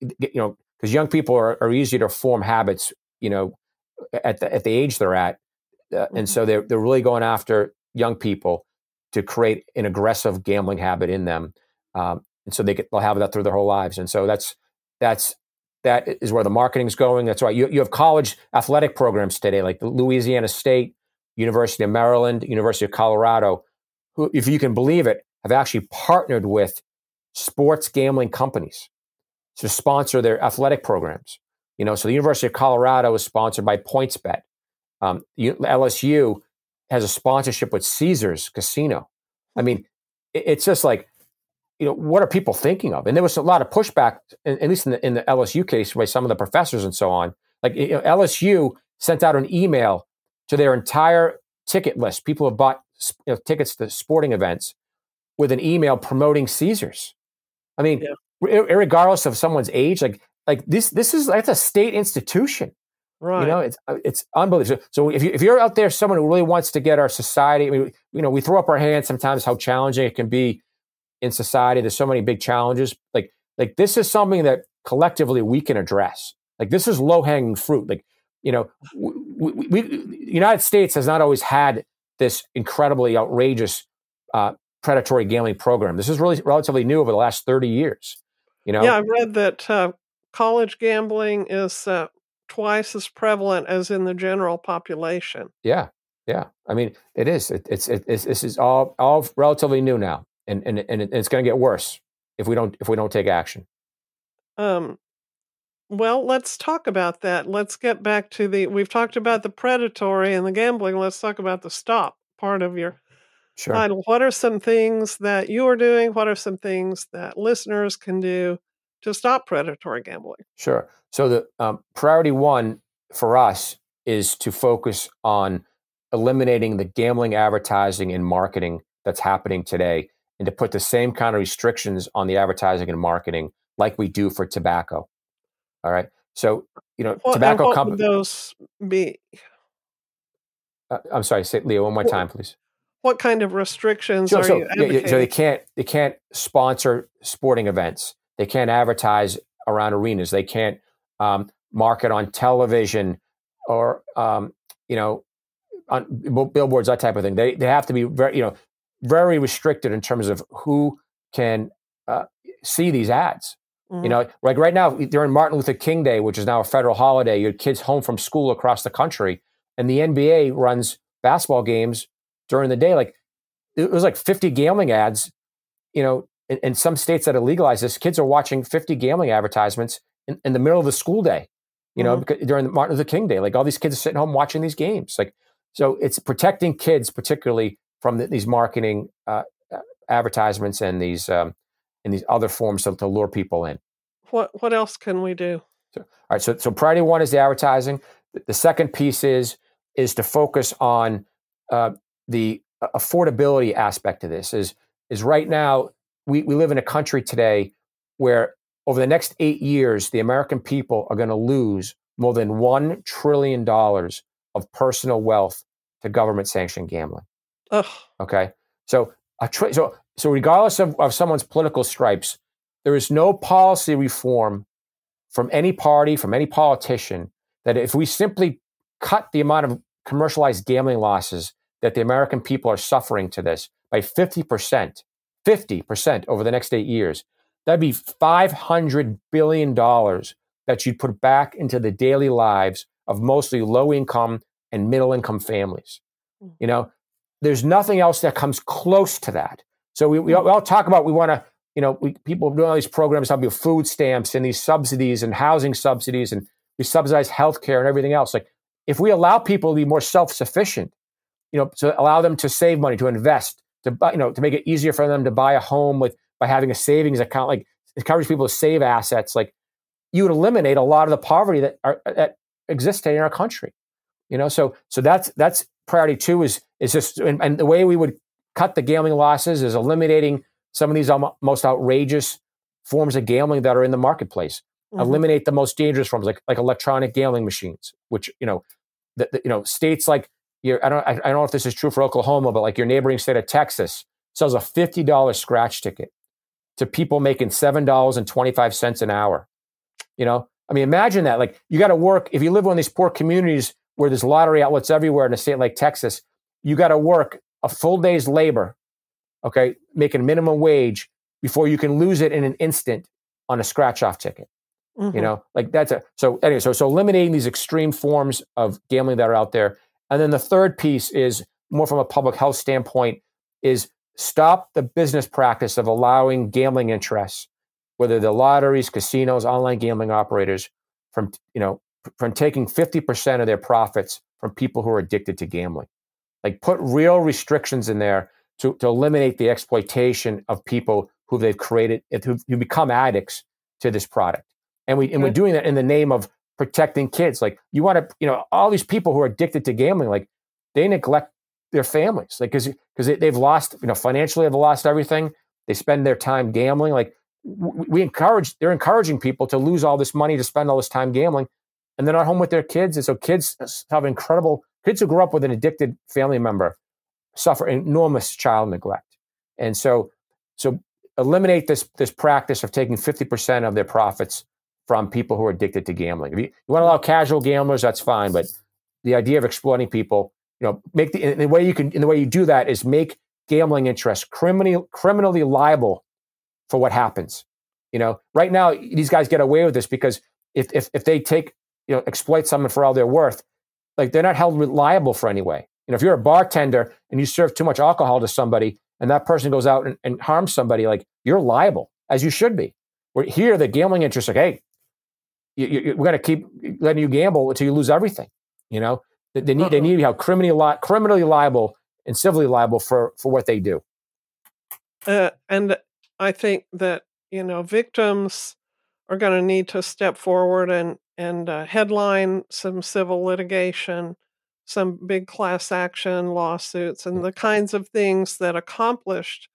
you know, because young people are, are easier to form habits, you know, at the at the age they're at, uh, mm-hmm. and so they're they're really going after young people to create an aggressive gambling habit in them, um, and so they get, they'll have that through their whole lives. And so that's that's that is where the marketing is going. That's why you, you have college athletic programs today, like the Louisiana State, University of Maryland, University of Colorado, who, if you can believe it, have actually partnered with sports gambling companies to sponsor their athletic programs. You know, so the University of Colorado is sponsored by PointsBet. Um, LSU has a sponsorship with Caesars Casino. I mean, it's just like you know, what are people thinking of? And there was a lot of pushback, at least in the, in the LSU case, by some of the professors and so on. Like you know, LSU sent out an email to their entire ticket list. People have bought you know, tickets to sporting events with an email promoting Caesars. I mean, yeah. regardless of someone's age, like like this this is that's a state institution. Right. You know, it's uh, it's unbelievable. So if you if you're out there, someone who really wants to get our society, I mean, you know, we throw up our hands sometimes how challenging it can be in society. There's so many big challenges. Like like this is something that collectively we can address. Like this is low hanging fruit. Like you know, we, we, the United States has not always had this incredibly outrageous uh, predatory gambling program. This is really relatively new over the last 30 years. You know? Yeah, I've read that uh, college gambling is uh, twice as prevalent as in the general population. Yeah, yeah. I mean, it is. It, it's it, it's this is all all relatively new now and and and it's going to get worse if we don't if we don't take action. Um, well, let's talk about that. Let's get back to the. We've talked about the predatory and the gambling. Let's talk about the stop part of your sure. title. What are some things that you are doing? What are some things that listeners can do to stop predatory gambling? Sure. So the um, priority one for us is to focus on eliminating the gambling advertising and marketing that's happening today and to put the same kind of restrictions on the advertising and marketing like we do for tobacco. All right. So, you know, tobacco companies. those be? Uh, I'm sorry, say Leah one more what, time, please. What kind of restrictions so, are so, you advocating? so they can't they can't sponsor sporting events. They can't advertise around arenas. They can't um, market on television or um, you know, on billboards, that type of thing. They they have to be very, you know, very restricted in terms of who can uh, see these ads. Mm-hmm. You know, like right now during Martin Luther King Day, which is now a federal holiday, your kids home from school across the country, and the NBA runs basketball games during the day. Like it was like 50 gambling ads. You know, in, in some states that have legalized this, kids are watching 50 gambling advertisements in, in the middle of the school day. You know, mm-hmm. during the Martin Luther King Day, like all these kids are sitting home watching these games. Like, so it's protecting kids, particularly from the, these marketing uh, advertisements and these um, and these other forms to, to lure people in. What what else can we do? So, all right. So so priority one is the advertising. The second piece is is to focus on uh, the affordability aspect of this. Is is right now we, we live in a country today where over the next eight years, the American people are going to lose more than $1 trillion of personal wealth to government sanctioned gambling. Ugh. Okay. So, a tra- so, so regardless of, of someone's political stripes, there is no policy reform from any party, from any politician, that if we simply cut the amount of commercialized gambling losses that the American people are suffering to this by 50%, 50% over the next eight years, that'd be $500 billion that you'd put back into the daily lives of mostly low income and middle income families. Hmm. You know, there's nothing else that comes close to that. So we, we, all, we all talk about we want to, you know, we, people doing all these programs, have food stamps and these subsidies and housing subsidies, and we subsidize healthcare and everything else. Like, if we allow people to be more self sufficient, you know, to allow them to save money, to invest, to buy, you know, to make it easier for them to buy a home with by having a savings account, like encourage people to save assets, like you would eliminate a lot of the poverty that are uh, that exists in our country. You know, so so that's that's priority two is is just and, and the way we would cut the gambling losses is eliminating some of these most outrageous forms of gambling that are in the marketplace. Mm-hmm. Eliminate the most dangerous forms, like like electronic gambling machines, which you know, the, the, you know, states like your, I don't I, I don't know if this is true for Oklahoma, but like your neighboring state of Texas sells a fifty dollars scratch ticket to people making seven dollars and twenty five cents an hour. You know, I mean, imagine that. Like you got to work if you live in one of these poor communities where there's lottery outlets everywhere in a state like Texas. You got to work a full day's labor, okay, making minimum wage before you can lose it in an instant on a scratch off ticket. Mm-hmm. You know, like that's a so anyway. So so eliminating these extreme forms of gambling that are out there and then the third piece is more from a public health standpoint is stop the business practice of allowing gambling interests, whether the lotteries, casinos, online gambling operators, from you know from taking 50% of their profits from people who are addicted to gambling. Like put real restrictions in there to, to eliminate the exploitation of people who they've created, who, who become addicts to this product. And we and we're doing that in the name of protecting kids. Like you want to, you know, all these people who are addicted to gambling, like they neglect their families, like because because they, they've lost, you know, financially they've lost everything. They spend their time gambling. Like we encourage, they're encouraging people to lose all this money to spend all this time gambling, and they're not home with their kids. And so kids have incredible kids who grow up with an addicted family member suffer enormous child neglect. And so, so eliminate this this practice of taking fifty percent of their profits from people who are addicted to gambling. If you, you want to allow casual gamblers, that's fine. But the idea of exploiting people, you know, make the, the way you can, in the way you do that is make gambling interests criminally, criminally liable for what happens. You know, right now these guys get away with this because if, if, if they take, you know, exploit someone for all they're worth, like they're not held liable for any way. You know, if you're a bartender and you serve too much alcohol to somebody and that person goes out and, and harms somebody, like you're liable, as you should be. Where here, the gambling interest, like, hey, you, you, we're going to keep letting you gamble until you lose everything. You know, they, they need uh-huh. they need to be held criminally li- criminally liable and civilly liable for for what they do. Uh, and I think that you know victims are going to need to step forward and and uh, headline some civil litigation, some big class action lawsuits, and the kinds of things that accomplished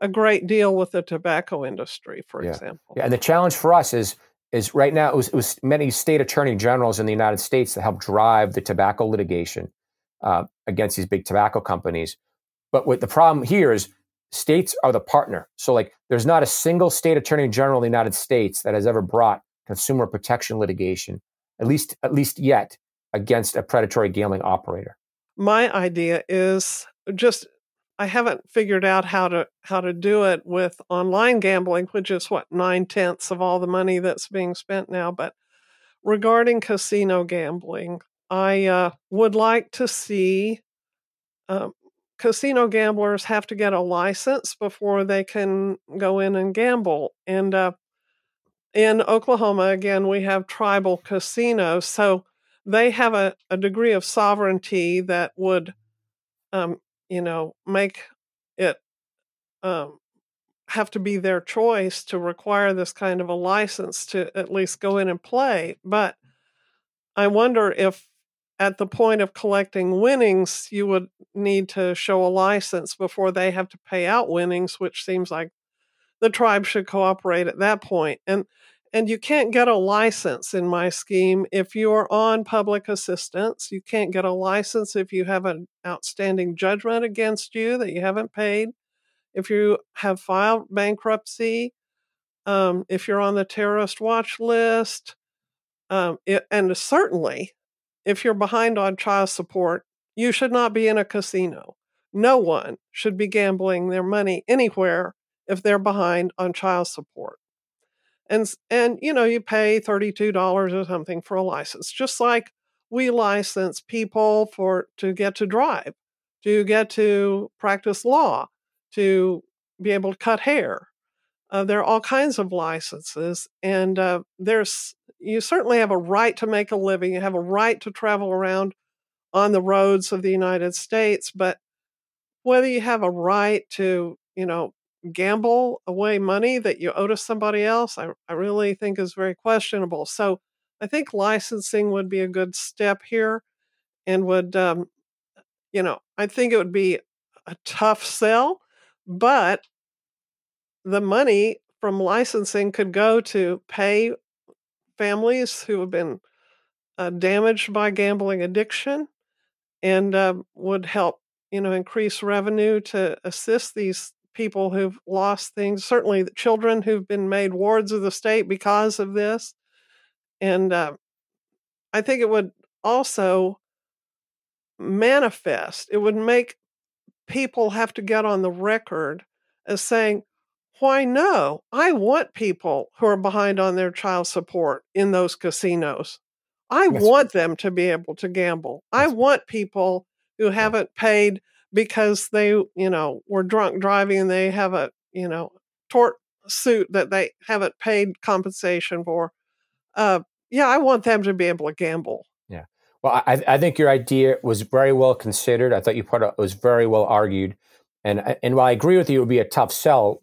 a great deal with the tobacco industry, for yeah. example. Yeah, and the challenge for us is is right now it was, it was, many state attorney generals in the United States that helped drive the tobacco litigation uh, against these big tobacco companies. But what the problem here is states are the partner. So like there's not a single state attorney general in the United States that has ever brought consumer protection litigation, at least at least yet, against a predatory gambling operator? My idea is just I haven't figured out how to how to do it with online gambling, which is what nine tenths of all the money that's being spent now. But regarding casino gambling, I uh, would like to see um, casino gamblers have to get a license before they can go in and gamble. And uh, in Oklahoma, again, we have tribal casinos, so they have a, a degree of sovereignty that would, um, you know, make it um, have to be their choice to require this kind of a license to at least go in and play. But I wonder if at the point of collecting winnings, you would need to show a license before they have to pay out winnings, which seems like the tribe should cooperate at that point. And and you can't get a license in my scheme if you're on public assistance. You can't get a license if you have an outstanding judgment against you that you haven't paid. If you have filed bankruptcy, um, if you're on the terrorist watch list, um, it, and certainly if you're behind on child support, you should not be in a casino. No one should be gambling their money anywhere if they're behind on child support. And and you know, you pay $32 or something for a license, just like we license people for to get to drive, to get to practice law, to be able to cut hair. Uh, there are all kinds of licenses, and uh, there's you certainly have a right to make a living. You have a right to travel around on the roads of the United States, but whether you have a right to, you know, gamble away money that you owe to somebody else, I, I really think is very questionable. So I think licensing would be a good step here and would, um, you know, I think it would be a tough sell, but the money from licensing could go to pay families who have been uh, damaged by gambling addiction and uh, would help you know increase revenue to assist these people who've lost things certainly the children who've been made wards of the state because of this and uh, i think it would also manifest it would make people have to get on the record as saying why, no, I want people who are behind on their child support in those casinos. I That's want them to be able to gamble. I want people who haven't paid because they, you know, were drunk driving and they have a, you know, tort suit that they haven't paid compensation for. Uh, yeah, I want them to be able to gamble. Yeah. Well, I, I think your idea was very well considered. I thought you put it was very well argued. And, and while I agree with you, it would be a tough sell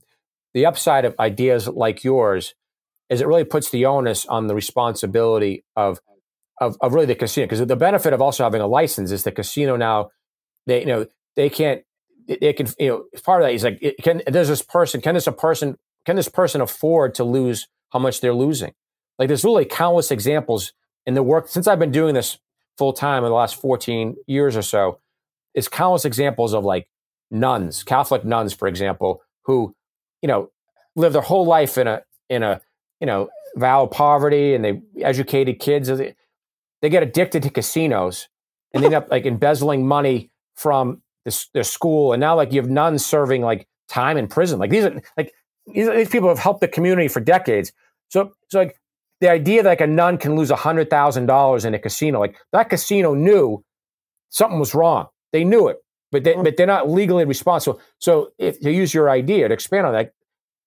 the upside of ideas like yours is it really puts the onus on the responsibility of of, of really the casino because the benefit of also having a license is the casino now they you know they can't they can you know part of that is like can there's this person can this a person can this person afford to lose how much they're losing like there's really countless examples in the work since I've been doing this full time in the last 14 years or so it's countless examples of like nuns Catholic nuns for example who you know, live their whole life in a in a you know vow of poverty, and they educated kids. They get addicted to casinos and end up like embezzling money from this, their school, and now like you have nuns serving like time in prison. Like these are like these, these people have helped the community for decades. So so like the idea that like a nun can lose hundred thousand dollars in a casino, like that casino knew something was wrong. They knew it but they, but they're not legally responsible. So if to use your idea to expand on that,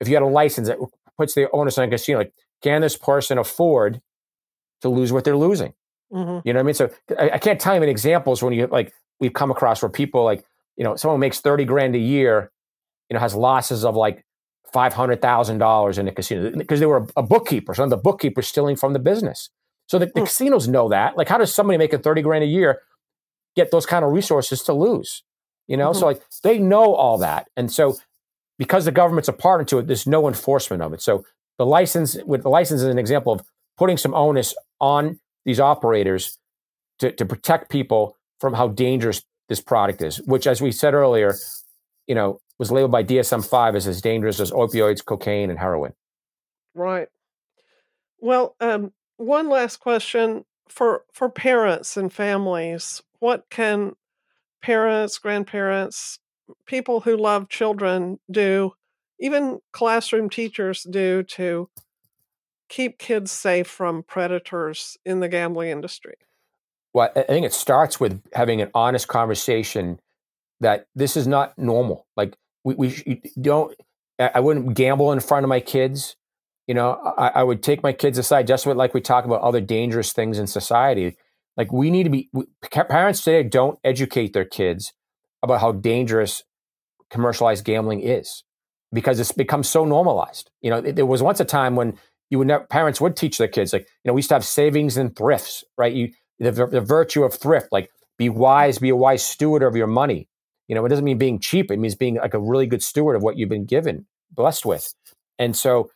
if you had a license that puts the onus on a casino, like can this person afford to lose what they're losing? Mm-hmm. You know what I mean? So I, I, can't tell you many examples when you like we've come across where people like you know someone makes thirty grand a year, you know has losses of like five hundred thousand dollars in the casino because they were a, bookkeeper. So the bookkeeper stealing from the business. So the, the mm. casinos know that. Like, how does somebody making thirty grand a year get those kind of resources to lose? You know, mm-hmm. so like they know all that. And so because the government's a partner to it, there's no enforcement of it. So the license with the license is an example of putting some onus on these operators to, to protect people from how dangerous this product is, which as we said earlier, you know, was labeled by DSM five as as dangerous as opioids, cocaine, and heroin. Right. Well, um, one last question for for parents and families, what can parents, grandparents, people who love children do, even classroom teachers do to keep kids safe from predators in the gambling industry? Well, I think it starts with having an honest conversation that this is not normal. Like we, we don't, I wouldn't gamble in front of my kids. You know, I, I would take my kids aside just with like we talk about other dangerous things in society. Like we need to be parents today don't educate their kids about how dangerous commercialized gambling is because it's become so normalized. You know, there was once a time when you would never, parents would teach their kids like you know we used to have savings and thrifts, right? You the, the virtue of thrift, like be wise, be a wise steward of your money. You know, it doesn't mean being cheap; it means being like a really good steward of what you've been given, blessed with. And so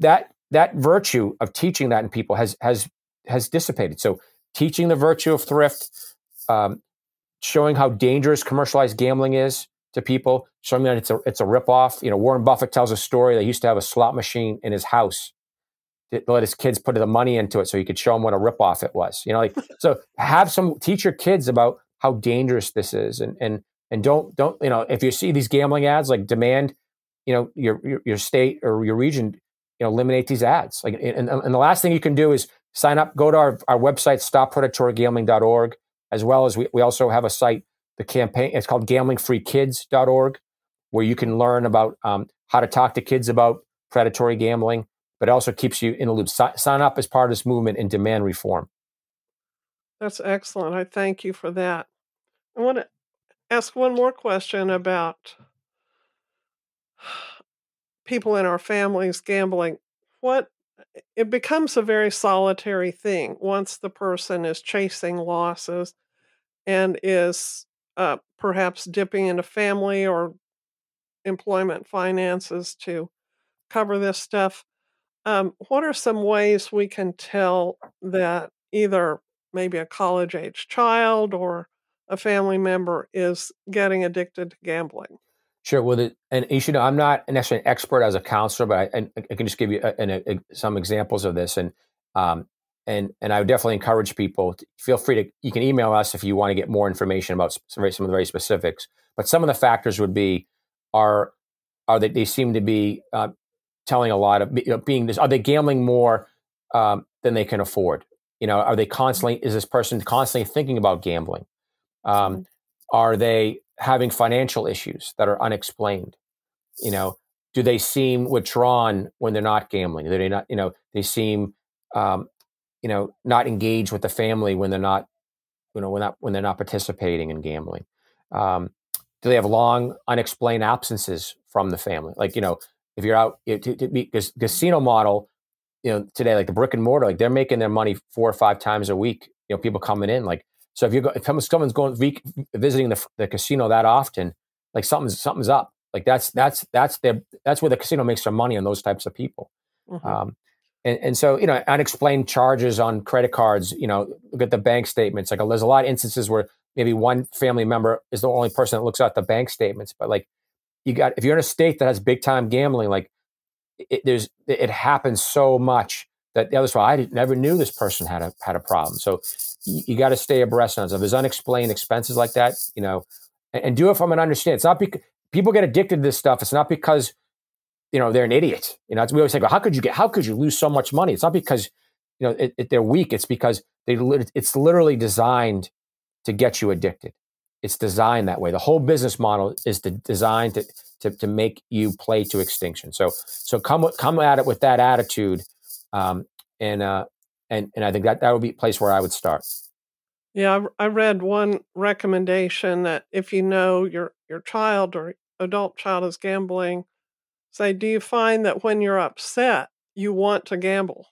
that that virtue of teaching that in people has has has dissipated. So teaching the virtue of thrift, um, showing how dangerous commercialized gambling is to people, showing that it's a it's a ripoff. You know, Warren Buffett tells a story that he used to have a slot machine in his house let his kids put the money into it so he could show them what a ripoff it was. You know, like so have some teach your kids about how dangerous this is and and and don't don't you know if you see these gambling ads like demand you know your your, your state or your region you know eliminate these ads like and, and the last thing you can do is sign up go to our, our website stoppredatorygambling.org as well as we, we also have a site the campaign it's called gamblingfreekids.org where you can learn about um, how to talk to kids about predatory gambling but it also keeps you in the loop. sign up as part of this movement and demand reform. That's excellent. I thank you for that. I want to ask one more question about people in our families gambling. What it becomes a very solitary thing once the person is chasing losses and is uh, perhaps dipping into family or employment finances to cover this stuff. Um, what are some ways we can tell that either maybe a college age child or a family member is getting addicted to gambling? Sure. Well, the, and you should know I'm not necessarily an expert as a counselor, but I, I can just give you a, a, a, some examples of this. And um, and and I would definitely encourage people. To, feel free to you can email us if you want to get more information about some, some of the very specifics. But some of the factors would be are are that they seem to be uh, telling a lot of you know, being this. Are they gambling more um, than they can afford? You know, are they constantly? Is this person constantly thinking about gambling? Um, mm-hmm. are they having financial issues that are unexplained? You know, do they seem withdrawn when they're not gambling? Do they not? You know, they seem um, you know not engaged with the family when they're not you know when not when they're not participating in gambling. Um, do they have long unexplained absences from the family? Like you know, if you're out to, to be because casino model, you know, today like the brick and mortar, like they're making their money four or five times a week. You know, people coming in like so if you go if someone's going visiting the, the casino that often, like something's something's up. Like that's that's that's their that's where the casino makes their money on those types of people. Mm-hmm. Um, and, and so you know unexplained charges on credit cards. You know, look at the bank statements. Like there's a lot of instances where maybe one family member is the only person that looks at the bank statements, but like you got if you're in a state that has big time gambling, like it, there's it happens so much that the other side, I never knew this person had a had a problem. So you, you got to stay abreast on it. If there's unexplained expenses like that, you know, and, and do it from an understanding. It's not because people get addicted to this stuff. It's not because you know they're an idiot. You know, we always say, well, how could you get? How could you lose so much money? It's not because you know it, it, they're weak. It's because they it's literally designed to get you addicted it's designed that way. The whole business model is to, designed to, to, to make you play to extinction. So so come come at it with that attitude, um, and uh, and and I think that that would be a place where I would start. Yeah, I, I read one recommendation that if you know your your child or adult child is gambling, say, do you find that when you're upset you want to gamble?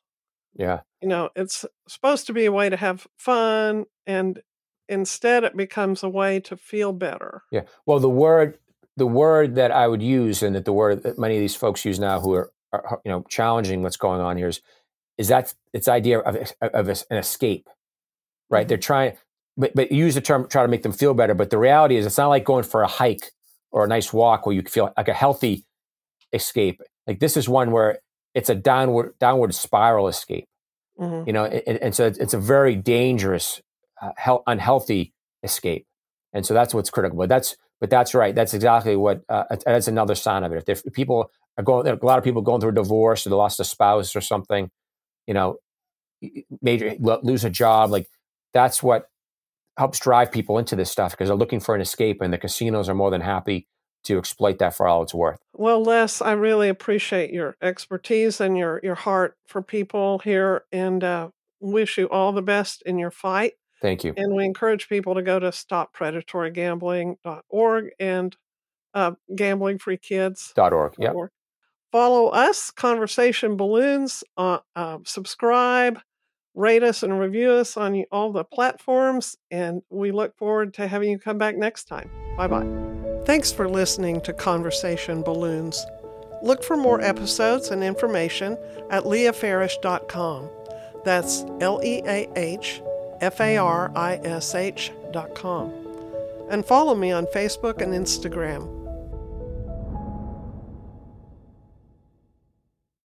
Yeah. You know, it's supposed to be a way to have fun and instead it becomes a way to feel better. Yeah. Well, the word the word that I would use and that the word that many of these folks use now who are, are you know challenging what's going on here is is that it's idea of, of an escape, right? Mm-hmm. They're trying, but, but use the term try to make them feel better. But the reality is, it's not like going for a hike or a nice walk where you feel like a healthy escape. Like this is one where it's a downward downward spiral escape. Mm-hmm. You know, and, and, so it's a very dangerous, uh, health, unhealthy escape. And so that's what's critical. But that's but that's right. That's exactly what. Uh, that's another sign of it. If people are going, a lot of people going through a divorce or they lost a spouse or something, you know, major lose a job. Like that's what helps drive people into this stuff because they're looking for an escape, and the casinos are more than happy to exploit that for all it's worth. Well, Les, I really appreciate your expertise and your your heart for people here, and uh, wish you all the best in your fight. Thank you. And we encourage people to go to stoppredatorygambling.org and uh, gamblingfreekids.org. Yeah. Follow us, Conversation Balloons. Uh, uh, subscribe, rate us, and review us on all the platforms. And we look forward to having you come back next time. Bye bye. Thanks for listening to Conversation Balloons. Look for more episodes and information at leahfarish.com. That's L E A H F A R I S H dot com. And follow me on Facebook and Instagram.